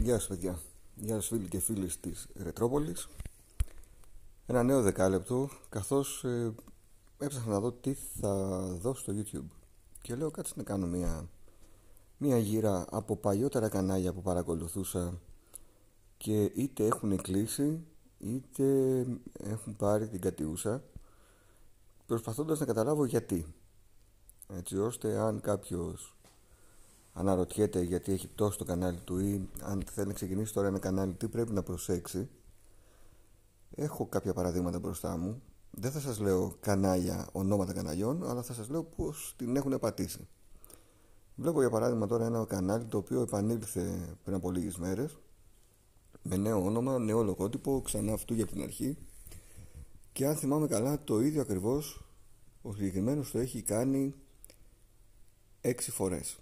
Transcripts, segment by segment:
Γεια σας παιδιά, γεια σας φίλοι και φίλες της Ρετρόπολης. Ένα νέο δεκάλεπτο καθώς ε, έψαχνα να δω τι θα δω στο YouTube. Και λέω κάτσε να κάνω μια, μια γύρα από παλιότερα κανάλια που παρακολουθούσα. Και είτε έχουν κλείσει είτε έχουν πάρει την κατιούσα Προσπαθώντας να καταλάβω γιατί. Έτσι ώστε αν κάποιος αναρωτιέται γιατί έχει πτώσει το κανάλι του ή αν θέλει να ξεκινήσει τώρα ένα κανάλι τι πρέπει να προσέξει. Έχω κάποια παραδείγματα μπροστά μου. Δεν θα σας λέω κανάλια, ονόματα καναλιών αλλά θα σας λέω πως την έχουν πατήσει. Βλέπω για παράδειγμα τώρα ένα κανάλι το οποίο επανήλθε πριν από λίγες μέρες με νέο όνομα, νέο λογότυπο, ξανά αυτού για την αρχή. Και αν θυμάμαι καλά το ίδιο ακριβώς ο συγκεκριμένος το έχει κάνει έξι φορές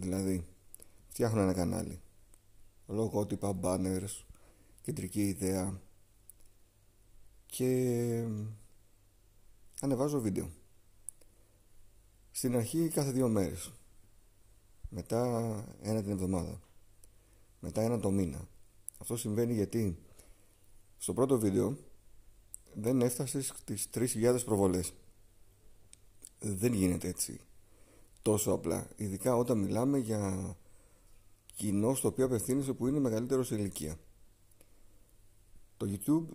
Δηλαδή, φτιάχνω ένα κανάλι. Λογότυπα, banners, κεντρική ιδέα και ανεβάζω βίντεο. Στην αρχή κάθε δύο μέρες. Μετά ένα την εβδομάδα. Μετά ένα το μήνα. Αυτό συμβαίνει γιατί στο πρώτο βίντεο δεν έφτασες στις 3.000 προβολές. Δεν γίνεται έτσι τόσο απλά. Ειδικά όταν μιλάμε για κοινό στο οποίο απευθύνεσαι που είναι μεγαλύτερο σε ηλικία. Το YouTube,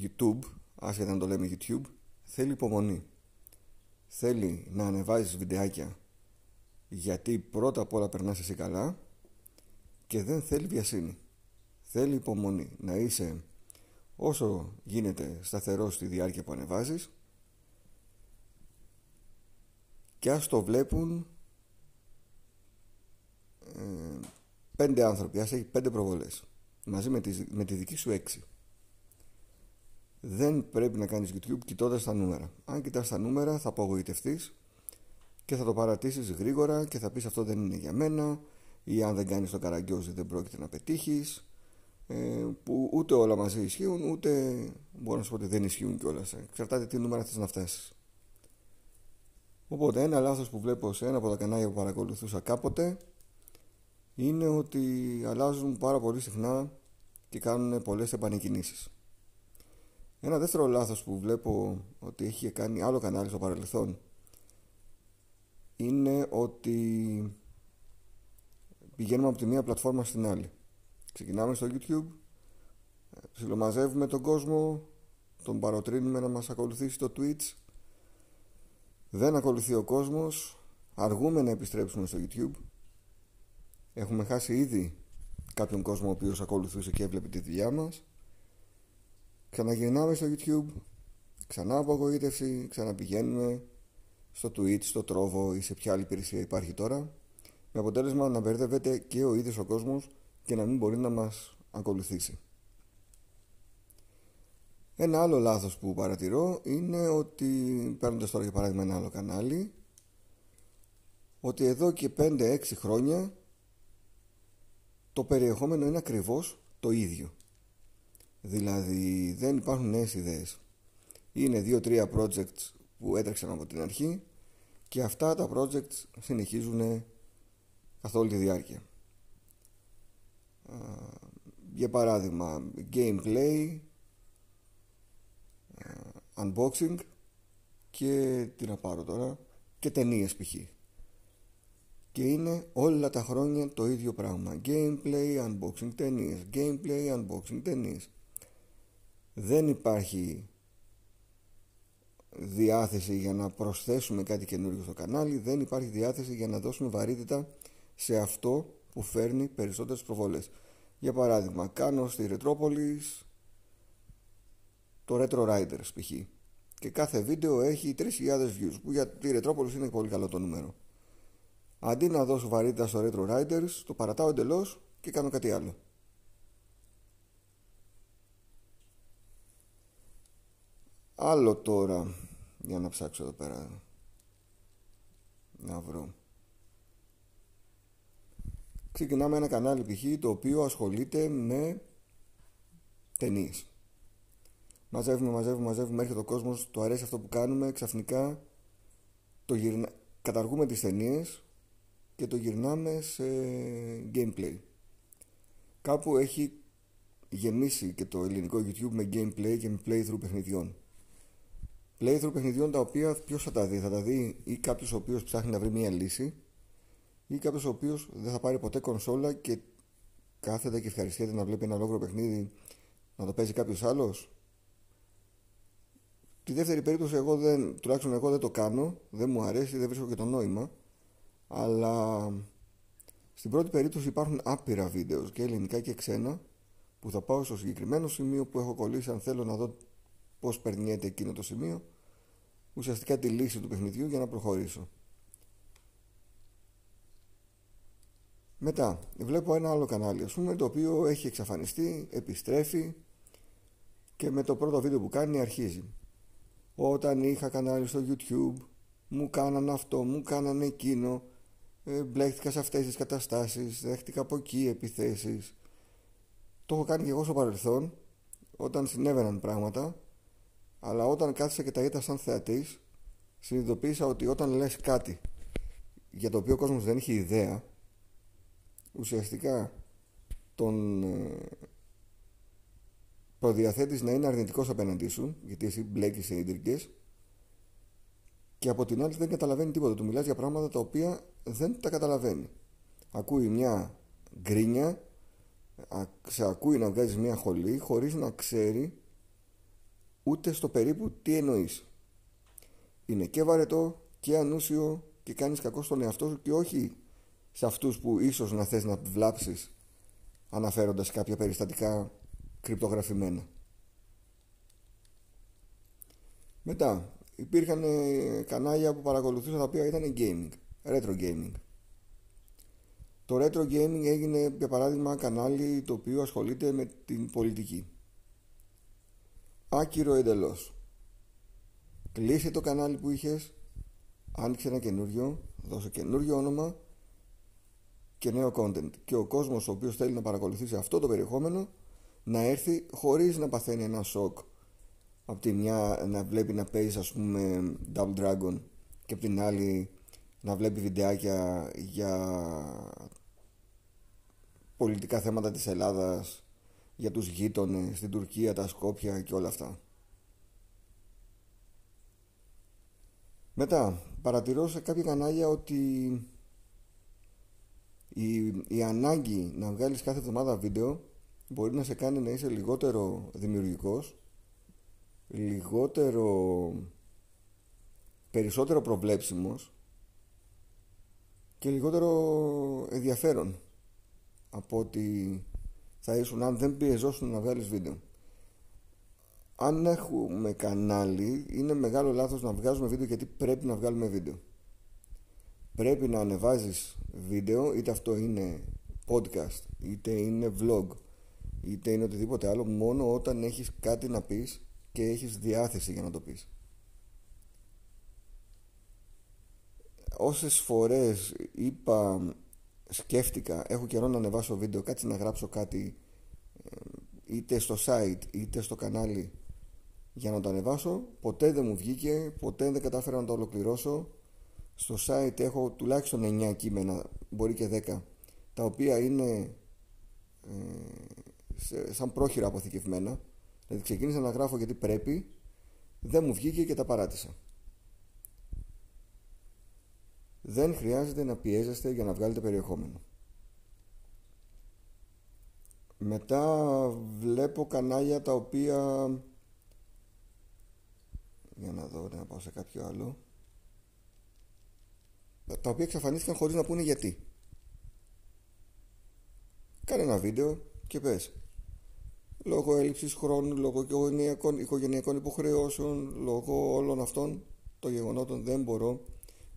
YouTube, άσχετα να το λέμε YouTube, θέλει υπομονή. Θέλει να ανεβάζεις βιντεάκια γιατί πρώτα απ' όλα περνάς εσύ καλά και δεν θέλει βιασύνη. Θέλει υπομονή. Να είσαι όσο γίνεται σταθερός στη διάρκεια που ανεβάζεις και ας το βλέπουν ε, πέντε άνθρωποι, ας έχει πέντε προβολές μαζί με τη, με τη δική σου έξι. Δεν πρέπει να κάνεις YouTube κοιτώντας τα νούμερα. Αν κοιτάς τα νούμερα θα απογοητευτείς και θα το παρατήσεις γρήγορα και θα πεις αυτό δεν είναι για μένα ή αν δεν κάνεις το καραγκιόζι δεν πρόκειται να πετύχεις ε, που ούτε όλα μαζί ισχύουν ούτε μπορώ να σου πω ότι δεν ισχύουν κιόλας. Εξαρτάται τι νούμερα θες να φτάσεις. Οπότε ένα λάθος που βλέπω σε ένα από τα κανάλια που παρακολουθούσα κάποτε είναι ότι αλλάζουν πάρα πολύ συχνά και κάνουν πολλές επανεκκινήσεις. Ένα δεύτερο λάθος που βλέπω ότι έχει κάνει άλλο κανάλι στο παρελθόν είναι ότι πηγαίνουμε από τη μία πλατφόρμα στην άλλη. Ξεκινάμε στο YouTube, ψιλομαζεύουμε τον κόσμο, τον παροτρύνουμε να μας ακολουθήσει στο Twitch δεν ακολουθεί ο κόσμος. Αργούμε να επιστρέψουμε στο YouTube. Έχουμε χάσει ήδη κάποιον κόσμο ο οποίος ακολουθούσε και έβλεπε τη δουλειά μας. Ξαναγυρνάμε στο YouTube. Ξανά απογοήτευση. Ξαναπηγαίνουμε στο Twitch, στο Trovo ή σε ποια άλλη υπηρεσία υπάρχει τώρα. Με αποτέλεσμα να μπερδεύεται και ο ίδιος ο κόσμος και να μην μπορεί να μας ακολουθήσει. Ένα άλλο λάθος που παρατηρώ είναι ότι, παίρνοντας τώρα για παράδειγμα ένα άλλο κανάλι, ότι εδώ και 5-6 χρόνια το περιεχόμενο είναι ακριβώς το ίδιο. Δηλαδή δεν υπάρχουν νέες ιδέες. Είναι 2-3 projects που έτρεξαν από την αρχή και αυτά τα projects συνεχίζουν καθ' όλη τη διάρκεια. Για παράδειγμα, gameplay, unboxing και τι να πάρω τώρα και ταινίες π.χ. Και είναι όλα τα χρόνια το ίδιο πράγμα. Gameplay, unboxing, ταινίες. Gameplay, unboxing, ταινίες. Δεν υπάρχει διάθεση για να προσθέσουμε κάτι καινούργιο στο κανάλι. Δεν υπάρχει διάθεση για να δώσουμε βαρύτητα σε αυτό που φέρνει περισσότερες προβολές. Για παράδειγμα, κάνω στη Ρετρόπολης το Retro Riders π.χ. Και κάθε βίντεο έχει 3.000 views που για τη Retropolis είναι πολύ καλό το νούμερο. Αντί να δώσω βαρύτητα στο Retro Riders, το παρατάω εντελώς και κάνω κάτι άλλο. Άλλο τώρα, για να ψάξω εδώ πέρα, να βρω. Ξεκινάμε ένα κανάλι π.χ. το οποίο ασχολείται με ταινίες. Μαζεύουμε, μαζεύουμε, μαζεύουμε, έρχεται ο κόσμος, το αρέσει αυτό που κάνουμε, ξαφνικά το γυρνα... καταργούμε τις ταινίες και το γυρνάμε σε gameplay. κάπου έχει γεμίσει και το ελληνικό YouTube με gameplay και με playthrough παιχνιδιών. Playthrough παιχνιδιών τα οποία ποιος θα τα δει, θα τα δει ή κάποιος ο οποίος ψάχνει να βρει μια λύση ή κάποιος ο οποίος δεν θα πάρει ποτέ κονσόλα και κάθεται και ευχαριστιέται να βλέπει ένα ολόκληρο παιχνίδι να το παίζει κάποιος άλλος. Τη δεύτερη περίπτωση, εγώ δεν, τουλάχιστον εγώ δεν το κάνω, δεν μου αρέσει, δεν βρίσκω και το νόημα. Αλλά στην πρώτη περίπτωση υπάρχουν άπειρα βίντεος και ελληνικά και ξένα που θα πάω στο συγκεκριμένο σημείο που έχω κολλήσει αν θέλω να δω πώς περνιέται εκείνο το σημείο ουσιαστικά τη λύση του παιχνιδιού για να προχωρήσω. Μετά βλέπω ένα άλλο κανάλι ας πούμε το οποίο έχει εξαφανιστεί, επιστρέφει και με το πρώτο βίντεο που κάνει αρχίζει. Όταν είχα κανάλι στο YouTube μου κάνανε αυτό, μου κάνανε εκείνο ε, μπλέχτηκα σε αυτές τις καταστάσεις, δέχτηκα από εκεί επιθέσεις. Το έχω κάνει και εγώ στο παρελθόν, όταν συνέβαιναν πράγματα, αλλά όταν κάθισα και τα είδα σαν θεατής, συνειδητοποίησα ότι όταν λες κάτι για το οποίο ο κόσμος δεν έχει ιδέα, ουσιαστικά τον ε, προδιαθέτεις να είναι αρνητικός απέναντί σου, γιατί εσύ μπλέκεις σε ίντρικες, και από την άλλη δεν καταλαβαίνει τίποτα. Του μιλάς για πράγματα τα οποία δεν τα καταλαβαίνει. Ακούει μια γκρίνια, σε ακούει να βγάζεις μια χολή χωρίς να ξέρει ούτε στο περίπου τι εννοείς. Είναι και βαρετό και ανούσιο και κάνεις κακό στον εαυτό σου και όχι σε αυτούς που ίσως να θες να βλάψεις αναφέροντας κάποια περιστατικά κρυπτογραφημένα. Μετά, υπήρχαν ε, κανάλια που παρακολουθούσα τα οποία ήταν gaming, retro gaming. Το retro gaming έγινε για παράδειγμα κανάλι το οποίο ασχολείται με την πολιτική. Άκυρο εντελώς. Κλείσε το κανάλι που είχες, άνοιξε ένα καινούριο, δώσε καινούριο όνομα και νέο content. Και ο κόσμος ο οποίος θέλει να παρακολουθήσει αυτό το περιεχόμενο να έρθει χωρίς να παθαίνει ένα σοκ από τη μια να βλέπει να παίζει ας πούμε Double Dragon και από την άλλη να βλέπει βιντεάκια για πολιτικά θέματα της Ελλάδας για τους γείτονες στην Τουρκία, τα Σκόπια και όλα αυτά. Μετά, παρατηρώ σε κάποια κανάλια ότι η, η ανάγκη να βγάλεις κάθε εβδομάδα βίντεο μπορεί να σε κάνει να είσαι λιγότερο δημιουργικός λιγότερο περισσότερο προβλέψιμος και λιγότερο ενδιαφέρον από ότι θα ήσουν αν δεν πιεζόσουν να βγάλεις βίντεο. Αν έχουμε κανάλι είναι μεγάλο λάθος να βγάζουμε βίντεο γιατί πρέπει να βγάλουμε βίντεο. Πρέπει να ανεβάζεις βίντεο είτε αυτό είναι podcast είτε είναι vlog είτε είναι οτιδήποτε άλλο μόνο όταν έχεις κάτι να πεις και έχεις διάθεση για να το πεις. Όσες φορές είπα, σκέφτηκα, έχω καιρό να ανεβάσω βίντεο, κάτσε να γράψω κάτι ε, είτε στο site είτε στο κανάλι για να το ανεβάσω, ποτέ δεν μου βγήκε, ποτέ δεν κατάφερα να το ολοκληρώσω. Στο site έχω τουλάχιστον 9 κείμενα, μπορεί και 10, τα οποία είναι ε, σαν πρόχειρα αποθηκευμένα Δηλαδή ξεκίνησα να γράφω γιατί πρέπει, δεν μου βγήκε και τα παράτησα. Δεν χρειάζεται να πιέζεστε για να βγάλετε περιεχόμενο. Μετά βλέπω κανάλια τα οποία... Για να δω, να πάω σε κάποιο άλλο. Τα οποία εξαφανίστηκαν χωρίς να πούνε γιατί. Κάνε ένα βίντεο και πες λόγω έλλειψης χρόνου, λόγω οικογενειακών, οικογενειακών υποχρεώσεων, λόγω όλων αυτών των γεγονότων δεν μπορώ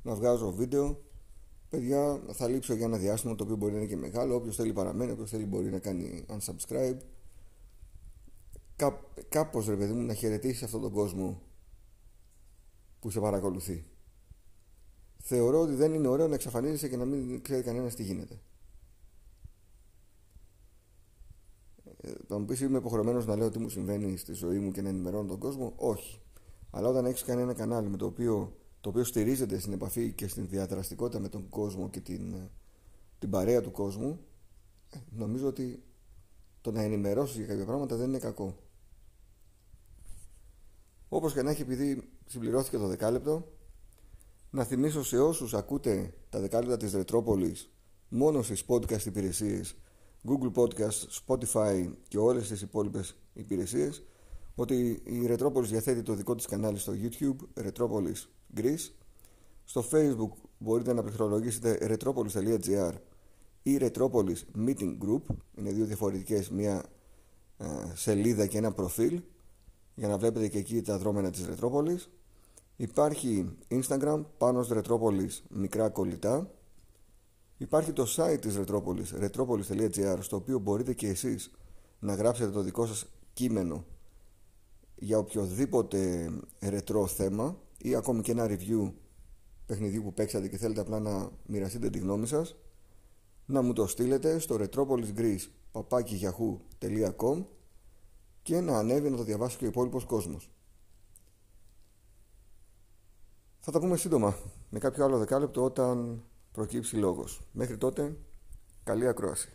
να βγάζω βίντεο. Παιδιά, θα λείψω για ένα διάστημα το οποίο μπορεί να είναι και μεγάλο. Όποιος θέλει παραμένει, όποιος θέλει μπορεί να κάνει unsubscribe. Κά, κάπως ρε παιδί μου να χαιρετήσεις αυτόν τον κόσμο που σε παρακολουθεί. Θεωρώ ότι δεν είναι ωραίο να εξαφανίζεσαι και να μην ξέρει κανένας τι γίνεται. Θα μου πεις είμαι υποχρεωμένος να λέω τι μου συμβαίνει στη ζωή μου και να ενημερώνω τον κόσμο; Όχι. Αλλά όταν έχεις κάνει ένα κανάλι με το οποίο, το οποίο στηρίζεται στην επαφή και στην διαδραστικότητα με τον κόσμο και την, την παρέα του κόσμου, ε, νομίζω ότι το να ενημερώσεις για κάποια πράγματα δεν είναι κακό. Όπως και να έχει επειδή συμπληρώθηκε το δεκάλεπτο, να θυμίσω σε όσους ακούτε τα δεκάλεπτα της Ρετρόπολης μόνο στις podcast υπηρεσίες Google Podcast, Spotify και όλες τις υπόλοιπες υπηρεσίες ότι η Ρετρόπολης διαθέτει το δικό της κανάλι στο YouTube Ρετρόπολης Greece. Στο Facebook μπορείτε να πληκτρολογήσετε retropolis.gr ή Retropolis Meeting Group. Είναι δύο διαφορετικές μια ε, σελίδα και ένα προφίλ. Για να βλέπετε και εκεί τα δρόμενα της Ρετρόπολης. Υπάρχει Instagram πάνω στο Retropolis μικρά κολλητά υπάρχει το site της Retropolis retropolis.gr στο οποίο μπορείτε και εσείς να γράψετε το δικό σας κείμενο για οποιοδήποτε ρετρό θέμα ή ακόμη και ένα review παιχνιδιού που παίξατε και θέλετε απλά να μοιραστείτε τη γνώμη σας να μου το στείλετε στο retropolisgreece.com και να ανέβει να το διαβάσει και ο υπόλοιπος κόσμος. Θα τα πούμε σύντομα με κάποιο άλλο δεκάλεπτο όταν προκύψει λόγος. Μέχρι τότε, καλή ακρόαση.